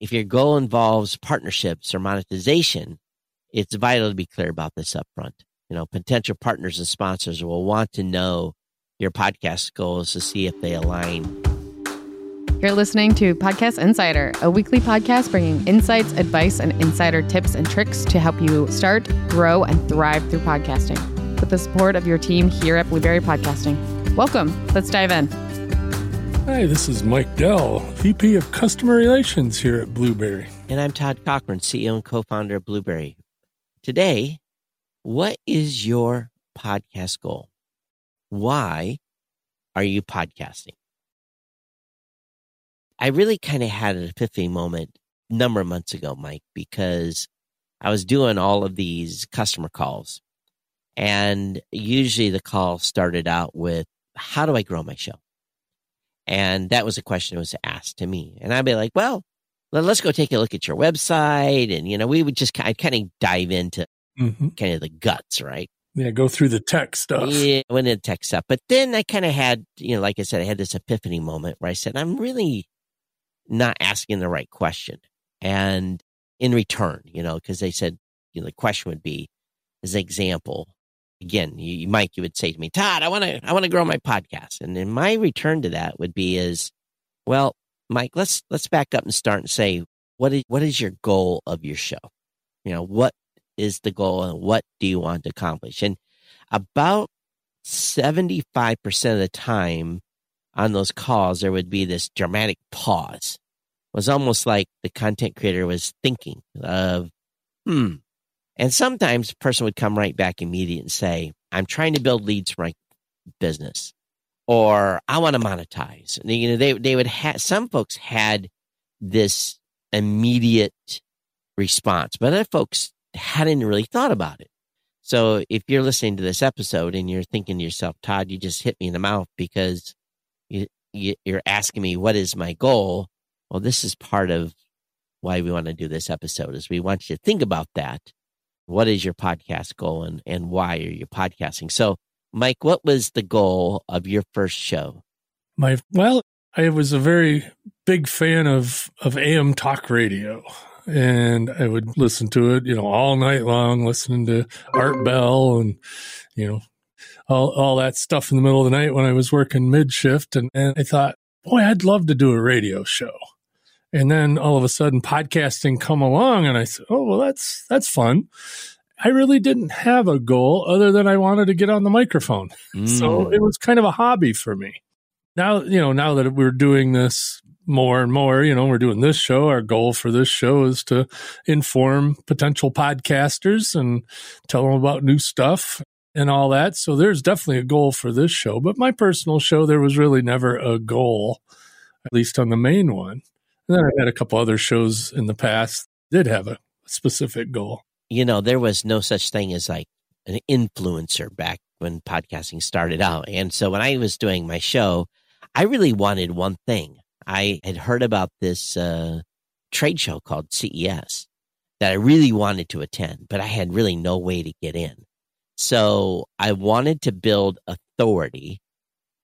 if your goal involves partnerships or monetization, it's vital to be clear about this upfront. You know, potential partners and sponsors will want to know your podcast goals to see if they align. You're listening to Podcast Insider, a weekly podcast bringing insights, advice, and insider tips and tricks to help you start, grow, and thrive through podcasting. With the support of your team here at Blubrry Podcasting. Welcome. Let's dive in. Hi, this is Mike Dell, VP of Customer Relations here at Blubrry. And I'm Todd Cochrane, CEO and co founder of Blubrry. Today, what is your podcast goal? Why are you podcasting? I really kind of had an epiphany moment a number of months ago, Mike, because I was doing all of these customer calls. And usually the call started out with, How do I grow my show? And that was a question that was asked to me. And I'd be like, Well, let's go take a look at your website. And, you know, we would just kind of dive into mm-hmm. kind of the guts, right? Yeah, go through the tech stuff. Yeah, went into tech stuff. But then I kind of had, you know, like I said, I had this epiphany moment where I said, I'm really not asking the right question. And in return, you know, because they said, you know, the question would be, as an example, again, you, Mike, you would say to me, Todd, I want to, I want to grow my podcast. And then my return to that would be is, well, Mike, let's, let's back up and start and say, what is, what is your goal of your show? You know, what is the goal and what do you want to accomplish? And about 75% of the time on those calls, there would be this dramatic pause. It was almost like the content creator was thinking of, hmm. And sometimes a person would come right back immediate and say, I'm trying to build leads for my business or I want to monetize. And, you know, they, they would have, some folks had this immediate response, but other folks hadn't really thought about it. So if you're listening to this episode and you're thinking to yourself, Todd, you just hit me in the mouth because you, you, you're asking me what is my goal. Well, this is part of why we want to do this episode is we want you to think about that. What is your podcast goal and, and why are you podcasting? So Mike, what was the goal of your first show? My, well, I was a very big fan of, of AM talk radio and I would listen to it, you know, all night long, listening to Art Bell and, you know, all, all that stuff in the middle of the night when I was working mid shift. And, and I thought, boy, I'd love to do a radio show. And then all of a sudden podcasting come along and I said, oh, well, that's, that's fun. I really didn't have a goal other than I wanted to get on the microphone. Mm. So it was kind of a hobby for me. Now, you know, now that we're doing this more and more, you know, we're doing this show. Our goal for this show is to inform potential podcasters and tell them about new stuff and all that. So there's definitely a goal for this show. But my personal show, there was really never a goal, at least on the main one. And then I had a couple other shows in the past did have a specific goal. You know, there was no such thing as like an influencer back when podcasting started out. And so when I was doing my show, I really wanted one thing. I had heard about this uh, trade show called CES that I really wanted to attend, but I had really no way to get in. So I wanted to build authority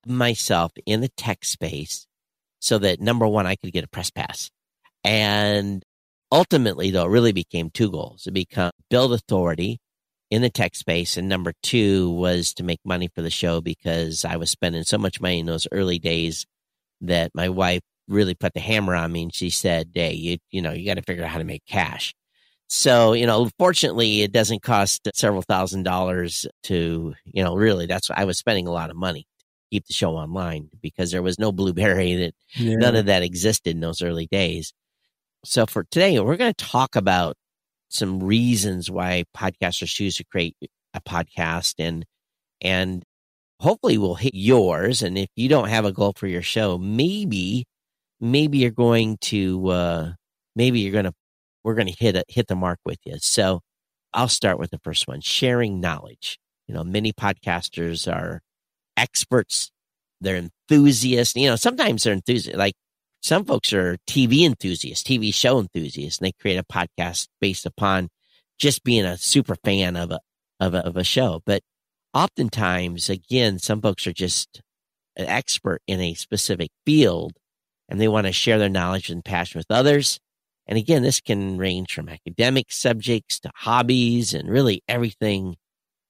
myself in the tech space so that number one, I could get a press pass. And ultimately, though, it really became two goals. It become build authority in the tech space. And number two was to make money for the show because I was spending so much money in those early days that my wife really put the hammer on me and she said, Hey, you, you know, you got to figure out how to make cash. So, you know, fortunately, it doesn't cost several thousand dollars to, you know, really, that's I was spending a lot of money keep the show online because there was no Blubrry that yeah. none of that existed in those early days. So, for today, we're going to talk about some reasons why podcasters choose to create a podcast and, and hopefully we'll hit yours. And if you don't have a goal for your show, maybe maybe you're going to uh, maybe you're going to we're going to hit a, hit the mark with you. So I'll start with the first one: sharing knowledge. You know, many podcasters are experts. They're enthusiasts. You know, sometimes they're enthusiasts. Like some folks are TV enthusiasts, TV show enthusiasts, and they create a podcast based upon just being a super fan of a of a, of a show. But oftentimes, again, some folks are just an expert in a specific field and they want to share their knowledge and passion with others. And again, this can range from academic subjects to hobbies and really everything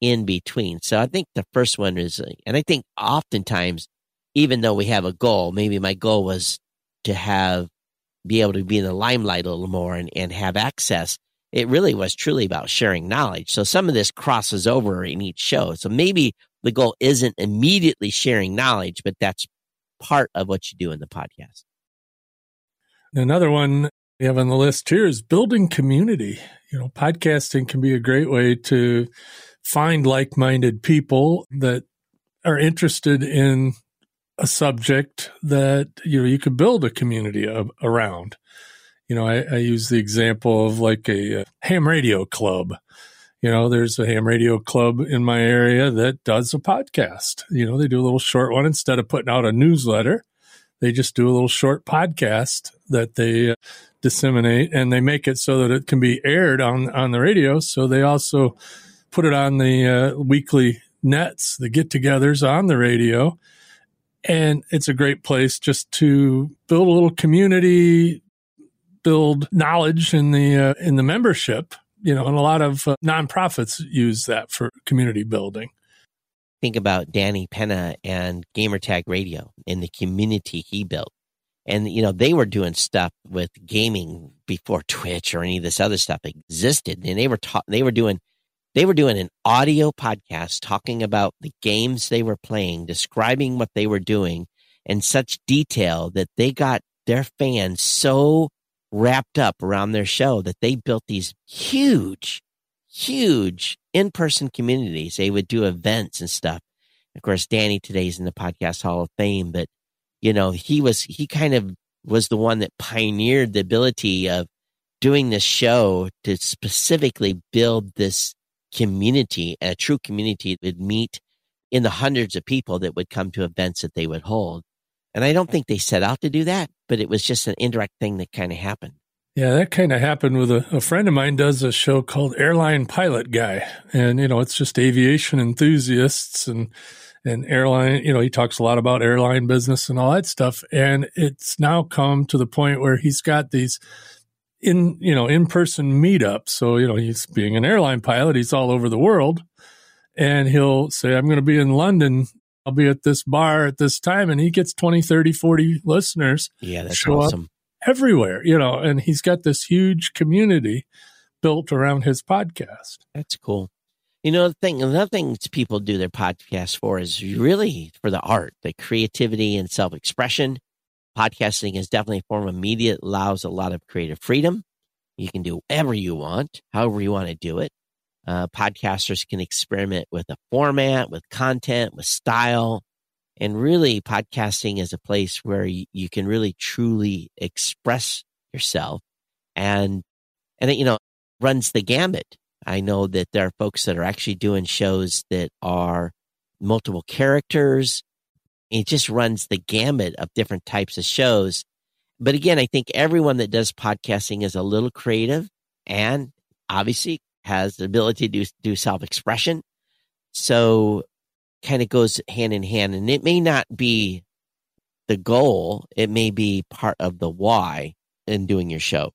in between. So I think the first one is, uh, and I think oftentimes, even though we have a goal, maybe my goal was to have, be able to be in the limelight a little more and, and have access. It really was truly about sharing knowledge. So some of this crosses over in each show. So maybe the goal isn't immediately sharing knowledge, but that's part of what you do in the podcast. Another one we have on the list here is building community. You know, podcasting can be a great way to find like minded people that are interested in a subject that you know you could build a community of, around. You know, I, I, use the example of like a, a, ham radio club. You know, there's a ham radio club in my area that does a podcast. You know, they do a little short one instead of putting out a newsletter. They just do a little short podcast that they uh, disseminate and they make it so that it can be aired on on the radio. So they also put it on the uh, weekly nets, the get-togethers on the radio, and it's a great place just to build a little community, build knowledge in the uh, in the membership. You know, and a lot of uh, nonprofits use that for community building think about Danny Penna and Gamertag Radio and the community he built. And, you know, they were doing stuff with gaming before Twitch or any of this other stuff existed. And they were ta- they were doing, they were doing an audio podcast talking about the games they were playing, describing what they were doing in such detail that they got their fans so wrapped up around their show that they built these huge huge in-person communities. They would do events and stuff. Of course, Danny today's in the podcast hall of fame, but you know, he was, he kind of was the one that pioneered the ability of doing this show to specifically build this community, a true community would meet in the hundreds of people that would come to events that they would hold. And I don't think they set out to do that, but it was just an indirect thing that kind of happened. Yeah, that kind of happened with a, a, friend of mine does a show called Airline Pilot Guy. And, you know, it's just aviation enthusiasts and, and airline, you know, he talks a lot about airline business and all that stuff. And it's now come to the point where he's got these in, you know, in person meetups. So, you know, he's being an airline pilot, he's all over the world. And he'll say, I'm going to be in London I'll be at this bar at this time and he gets 20, 30, 40 listeners. Yeah, that's awesome. Everywhere, you know, and he's got this huge community built around his podcast. That's cool. You know, the thing, another thing people do their podcast for is really for the art, the creativity and self expression. Podcasting is definitely a form of media that allows a lot of creative freedom. You can do whatever you want, however you want to do it. Uh, podcasters can experiment with a format, with content, with style, and really, podcasting is a place where you, you can really truly express yourself and, and it, you know, runs the gamut. I know that there are folks that are actually doing shows that are multiple characters. It just runs the gamut of different types of shows. But again, I think everyone that does podcasting is a little creative and obviously has the ability to do, self expression. So kind of goes hand in hand. And it may not be the goal, it may be part of the why in doing your show.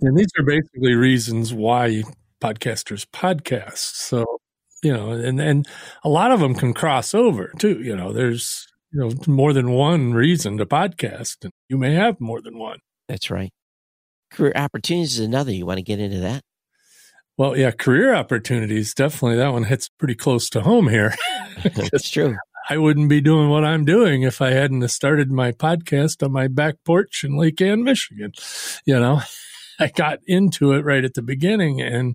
And these are basically reasons why podcasters podcast. So, you know, and, and a lot of them can cross over too. You know, there's, you know, more than one reason to podcast, and you may have more than one. That's right. Career opportunities is another. You want to get into that? Well, yeah, career opportunities. Definitely that one hits pretty close to home here. That's true. I wouldn't be doing what I'm doing if I hadn't started my podcast on my back porch in Lake Ann, Michigan. You know, I got into it right at the beginning and,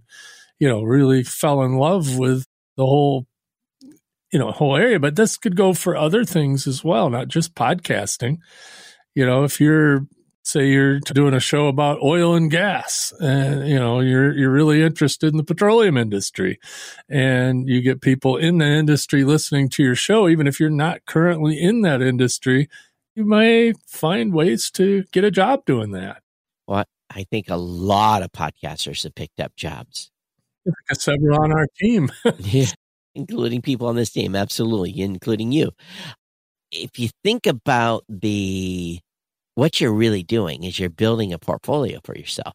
you know, really fell in love with the whole, you know, whole area. But this could go for other things as well, not just podcasting. You know, if you're say you're doing a show about oil and gas and you know you're you're really interested in the petroleum industry and you get people in the industry listening to your show even if you're not currently in that industry you may find ways to get a job doing that well i think a lot of podcasters have picked up jobs several on our team yeah including people on this team absolutely including you if you think about the what you're really doing is you're building a portfolio for yourself.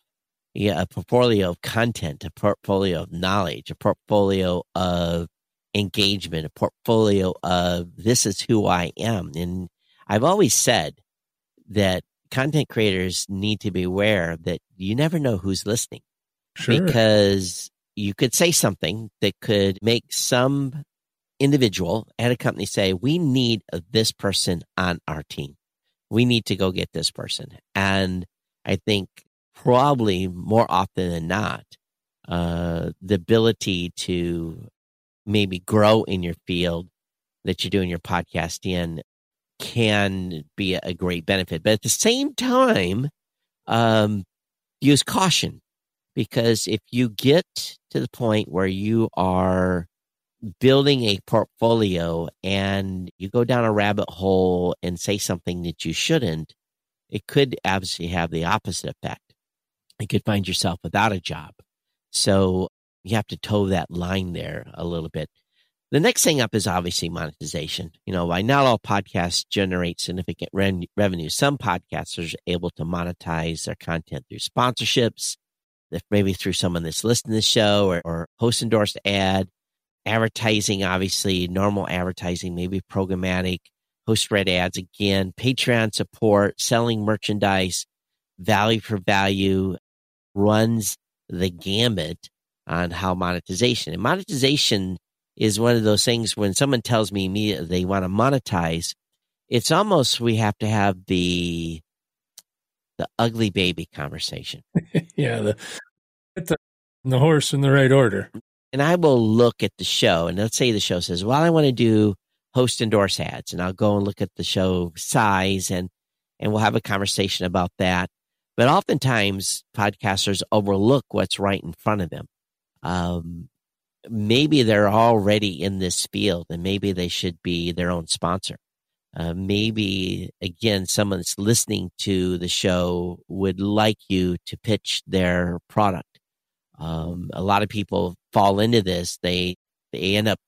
yeah, a portfolio of content, a portfolio of knowledge, a portfolio of engagement, a portfolio of this is who I am. And I've always said that content creators need to be aware that you never know who's listening Sure. because you could say something that could make some individual at a company say, we need this person on our team. We need to go get this person. And I think probably more often than not, uh, the ability to maybe grow in your field that you're doing your podcast in can be a great benefit. But at the same time, um, use caution because if you get to the point where you are building a portfolio and you go down a rabbit hole and say something that you shouldn't, it could obviously have the opposite effect. You could find yourself without a job. So you have to toe that line there a little bit. The next thing up is obviously monetization. You know, why not all podcasts generate significant re- revenue. Some podcasters are able to monetize their content through sponsorships, if maybe through someone that's listening to the show or, or host endorsed ad, advertising, obviously normal advertising, maybe programmatic, host read ads again, Patreon support, selling merchandise, value for value runs the gamut on how monetization and monetization is one of those things when someone tells me immediately they want to monetize, it's almost we have to have the the ugly baby conversation. yeah, the, the the horse in the right order. And I will look at the show, and let's say the show says, "Well, I want to do host endorse ads," and I'll go and look at the show size, and and we'll have a conversation about that. But oftentimes, podcasters overlook what's right in front of them. Um, maybe they're already in this field and maybe they should be their own sponsor. Uh, maybe again, someone that's listening to the show would like you to pitch their product. Um, a lot of people fall into this. They, they end up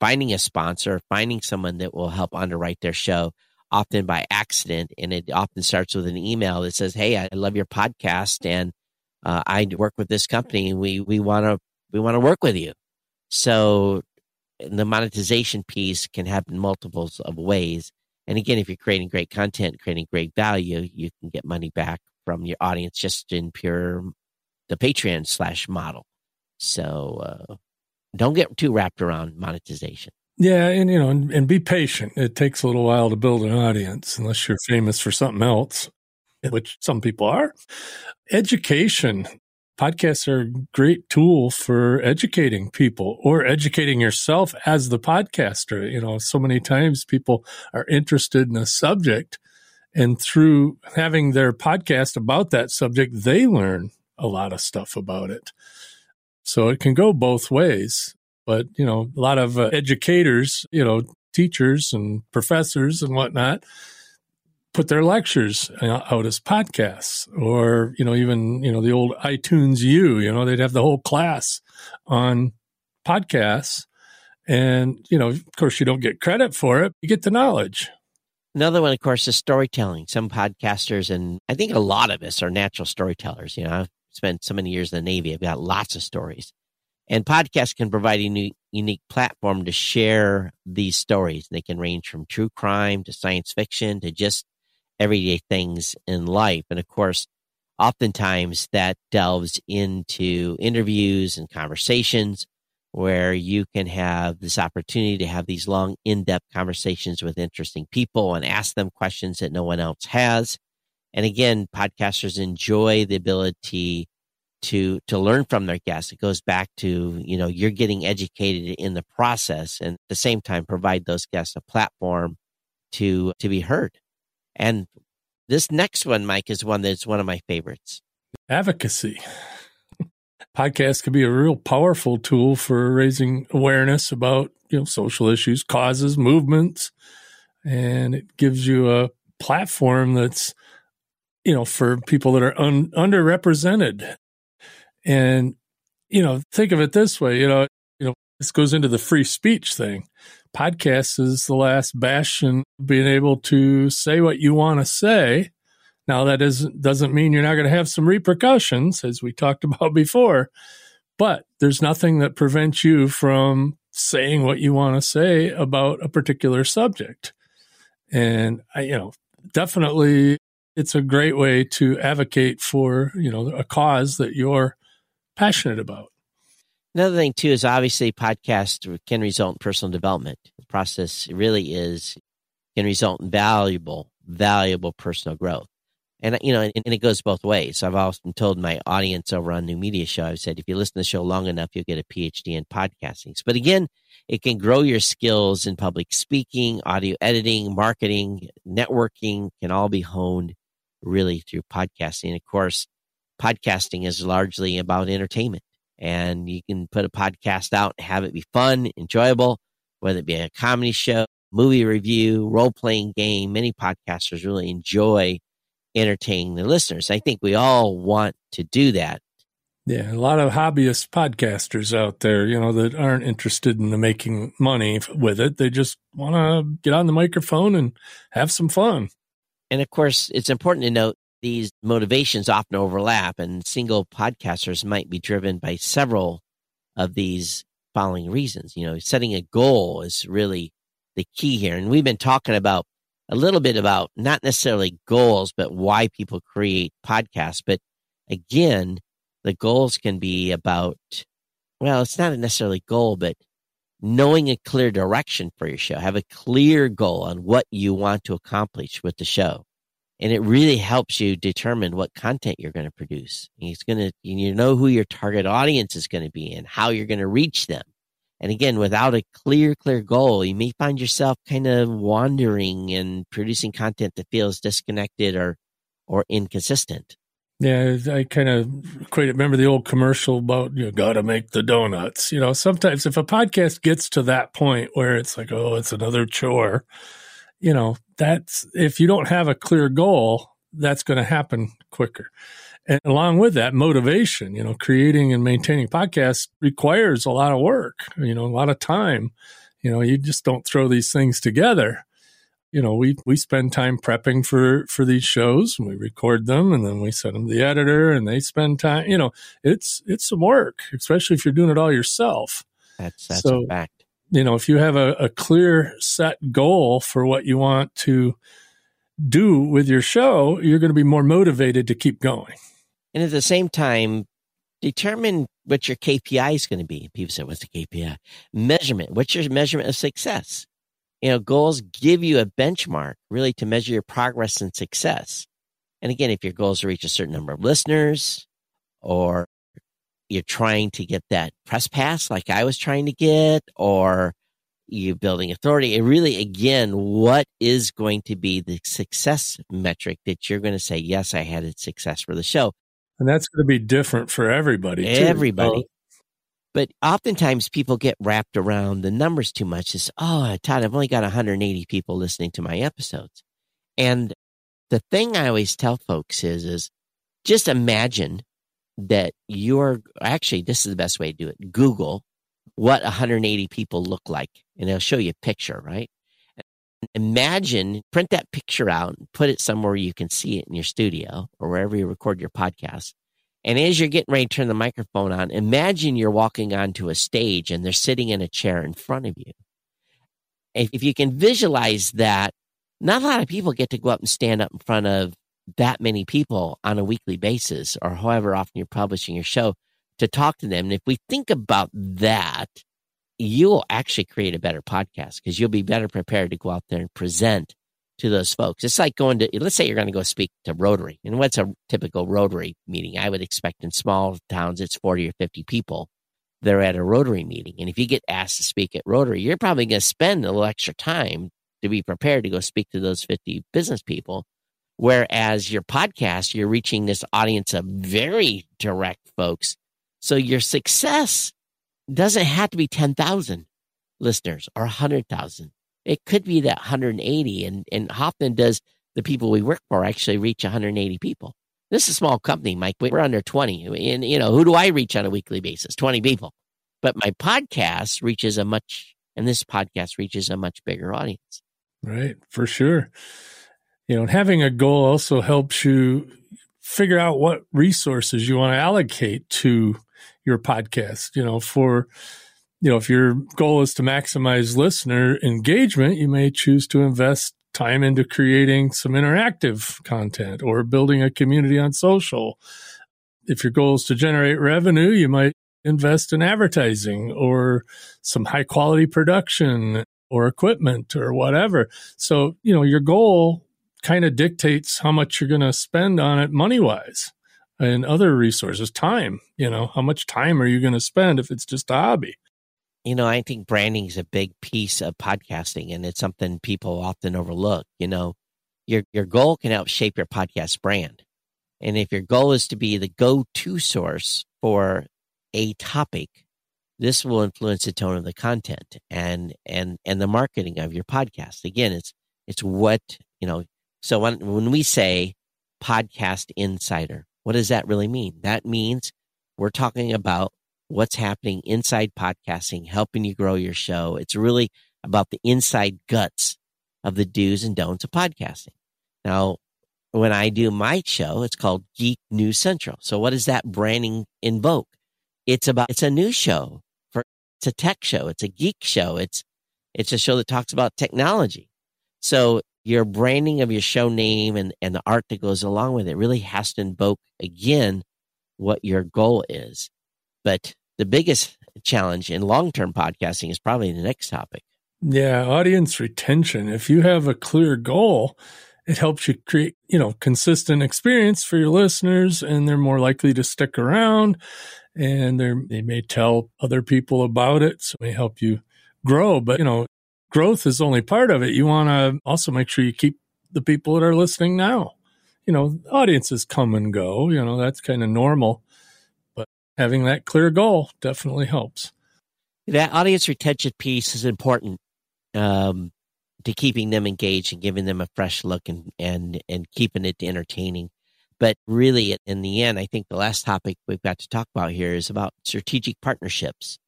finding a sponsor, finding someone that will help underwrite their show often by accident. And it often starts with an email that says, Hey, I love your podcast and uh, I work with this company and we, we want to, we want to work with you. So the monetization piece can happen multiples of ways. And again, if you're creating great content, creating great value, you can get money back from your audience just in pure the Patreon slash model. So uh, don't get too wrapped around monetization. Yeah, and you know, and, and, be patient. It takes a little while to build an audience, unless you're famous for something else, which some people are. Education podcasts are a great tool for educating people or educating yourself as the podcaster. You know, so many times people are interested in a subject and through having their podcast about that subject, they learn a lot of stuff about it. So it can go both ways. But, you know, a lot of uh, educators, you know, teachers and professors and whatnot, put their lectures out as podcasts or, you know, even, you know, the old iTunes U, you know, they'd have the whole class on podcasts. And, you know, of course, you don't get credit for it, you get the knowledge. Another one, of course, is storytelling. Some podcasters, and I think a lot of us are natural storytellers. You know, I've spent so many years in the Navy, I've got lots of stories. And podcasts can provide a new, unique platform to share these stories. They can range from true crime to science fiction to just everyday things in life. And of course, oftentimes that delves into interviews and conversations where you can have this opportunity to have these long, in depth conversations with interesting people and ask them questions that no one else has. And again, podcasters enjoy the ability to to learn from their guests. It goes back to, you know, you're getting educated in the process and at the same time provide those guests a platform to to be heard. And this next one, Mike, is one that's one of my favorites. Advocacy. Podcast can be a real powerful tool for raising awareness about, you know, social issues, causes, movements, and it gives you a platform that's, you know, for people that are un- underrepresented. And, you know, think of it this way, you know, you know, this goes into the free speech thing podcast is the last bastion being able to say what you want to say Now, that is, doesn't mean you're not going to have some repercussions, as we talked about before, but there's nothing that prevents you from saying what you want to say about a particular subject. And I, you know, definitely it's a great way to advocate for, you know, a cause that you're passionate about. Another thing too is obviously podcast can result in personal development. The process really is can result in valuable, valuable personal growth. And you know, and, and, it goes both ways. So I've often told my audience over on New Media Show, I've said if you listen to the show long enough, you'll get a PhD in podcasting. But again, it can grow your skills in public speaking, audio editing, marketing, networking can all be honed really through podcasting. Of course, podcasting is largely about entertainment and you can put a podcast out and have it be fun, enjoyable, whether it be a comedy show, movie review, role playing game. Many podcasters really enjoy entertaining the listeners. I think we all want to do that. Yeah, a lot of hobbyist podcasters out there, you know, that aren't interested in making money with it. They just want to get on the microphone and have some fun. And of course, it's important to note these motivations often overlap, and single podcasters might be driven by several of these following reasons. You know, setting a goal is really the key here. And we've been talking about a little bit about not necessarily goals, but why people create podcasts. But again, the goals can be about, well, it's not a necessarily goal, but knowing a clear direction for your show. Have a clear goal on what you want to accomplish with the show. And it really helps you determine what content you're going to produce. It's going to, you know who your target audience is going to be and how you're going to reach them. And again, without a clear, clear goal, you may find yourself kind of wandering and producing content that feels disconnected or, or inconsistent. Yeah, I kind of quite remember the old commercial about you got to make the donuts. You know, sometimes if a podcast gets to that point where it's like, oh, it's another chore, you know, that's if you don't have a clear goal, that's going to happen quicker. And along with that, motivation, you know, creating and maintaining podcasts requires a lot of work, you know, a lot of time. You know, you just don't throw these things together. You know, we, we spend time prepping for, for these shows and we record them and then we send them to the editor and they spend time, you know, it's, it's some work, especially if you're doing it all yourself. That's, that's so, a fact. You know, if you have a, a clear set goal for what you want to do with your show, you're going to be more motivated to keep going. And at the same time, determine what your KPI is going to be. People say, what's the KPI? Measurement. What's your measurement of success? You know, goals give you a benchmark really to measure your progress and success. And again, if your goal is to reach a certain number of listeners or you're trying to get that press pass like I was trying to get, or you're building authority, it really, again, what is going to be the success metric that you're going to say, yes, I had a success for the show? And that's going to be different for everybody. Too. Everybody. But oftentimes people get wrapped around the numbers too much. Is oh, Todd, I've only got 180 people listening to my episodes. And the thing I always tell folks is, is just imagine that you're actually, this is the best way to do it. Google what 180 people look like, and it'll show you a picture, right? imagine print that picture out and put it somewhere you can see it in your studio or wherever you record your podcast and as you're getting ready to turn the microphone on imagine you're walking onto a stage and they're sitting in a chair in front of you if you can visualize that not a lot of people get to go up and stand up in front of that many people on a weekly basis or however often you're publishing your show to talk to them and if we think about that you'll actually create a better podcast because you'll be better prepared to go out there and present to those folks. It's like going to, let's say you're going to go speak to Rotary. And what's a typical Rotary meeting? I would expect in small towns, it's 40 or 50 people. They're at a Rotary meeting. And if you get asked to speak at Rotary, you're probably going to spend a little extra time to be prepared to go speak to those 50 business people. Whereas your podcast, you're reaching this audience of very direct folks. So your success doesn't have to be 10,000 listeners or 100,000. It could be that 180. And, and Hoffman does the people we work for actually reach 180 people. This is a small company, Mike. We're under 20. And, you know, who do I reach on a weekly basis? 20 people. But my podcast reaches a much, and this podcast reaches a much bigger audience. Right. For sure. You know, having a goal also helps you figure out what resources you want to allocate to your podcast. You know, for, you know, if your goal is to maximize listener engagement, you may choose to invest time into creating some interactive content or building a community on social. If your goal is to generate revenue, you might invest in advertising or some high quality production or equipment or whatever. So, you know, your goal kind of dictates how much you're going to spend on it money wise and other resources, time, you know, how much time are you going to spend if it's just a hobby? You know, I think branding is a big piece of podcasting and it's something people often overlook. You know, your your goal can help shape your podcast brand. And if your goal is to be the go-to source for a topic, this will influence the tone of the content and and and the marketing of your podcast. Again, it's it's what, you know, so when when we say podcast insider, what does that really mean? That means we're talking about what's happening inside podcasting, helping you grow your show. It's really about the inside guts of the do's and don'ts of podcasting. Now, when I do my show, it's called Geek News Central. So what does that branding invoke? It's about, it's a news show for, it's a tech show. It's a geek show. It's, it's a show that talks about technology. So your branding of your show name and, and the art that goes along with it really has to invoke again what your goal is. But the biggest challenge in long term podcasting is probably the next topic. Yeah, audience retention. If you have a clear goal, it helps you create, you know, consistent experience for your listeners and they're more likely to stick around and they they may tell other people about it. So it may help you grow. But, you know, growth is only part of it. You want to also make sure you keep the people that are listening now. You know, audiences come and go, you know, that's kind of normal. But having that clear goal definitely helps. That audience retention piece is important. Um, to keeping them engaged and giving them a fresh look and and and keeping it entertaining. But really, in the end, I think the last topic we've got to talk about here is about strategic partnerships.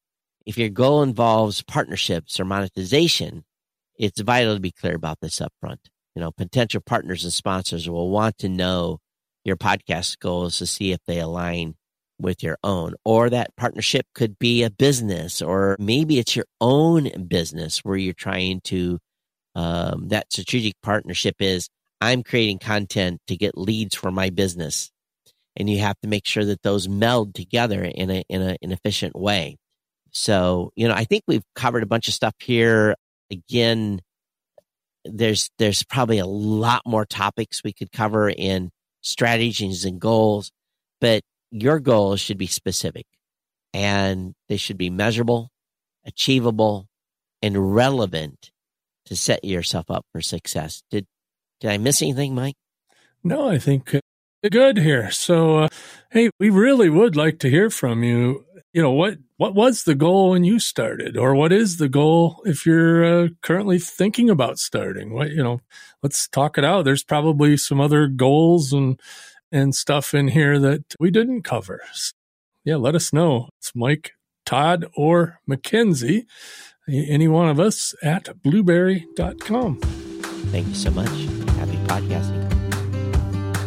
If your goal involves partnerships or monetization, it's vital to be clear about this up front. You know, potential partners and sponsors will want to know your podcast goals to see if they align with your own. Or that partnership could be a business, or maybe it's your own business where you're trying to um, that strategic partnership is I'm creating content to get leads for my business. And you have to make sure that those meld together in a, in a, an efficient way. So, you know, I think we've covered a bunch of stuff here. Again, there's, there's probably a lot more topics we could cover in strategies and goals, but your goals should be specific and they should be measurable, achievable, and relevant to set yourself up for success. Did did I miss anything, Mike? No, I think uh, good here. So, uh, hey, we really would like to hear from you. You know what what was the goal when you started, or what is the goal if you're uh, currently thinking about starting? What you know, let's talk it out. There's probably some other goals and and stuff in here that we didn't cover. So, yeah, let us know. It's Mike, Todd, or Mackenzie any one of us at blubrry.com. Thank you so much. Happy podcasting.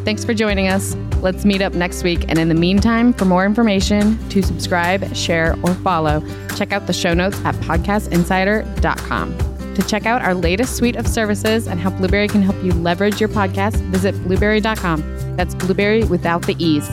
Thanks for joining us. Let's meet up next week. And in the meantime, for more information, to subscribe, share, or follow, check out the show notes at podcastinsider.com. To check out our latest suite of services and how Blubrry can help you leverage your podcast, visit blubrry.com. That's blueberry without the E's.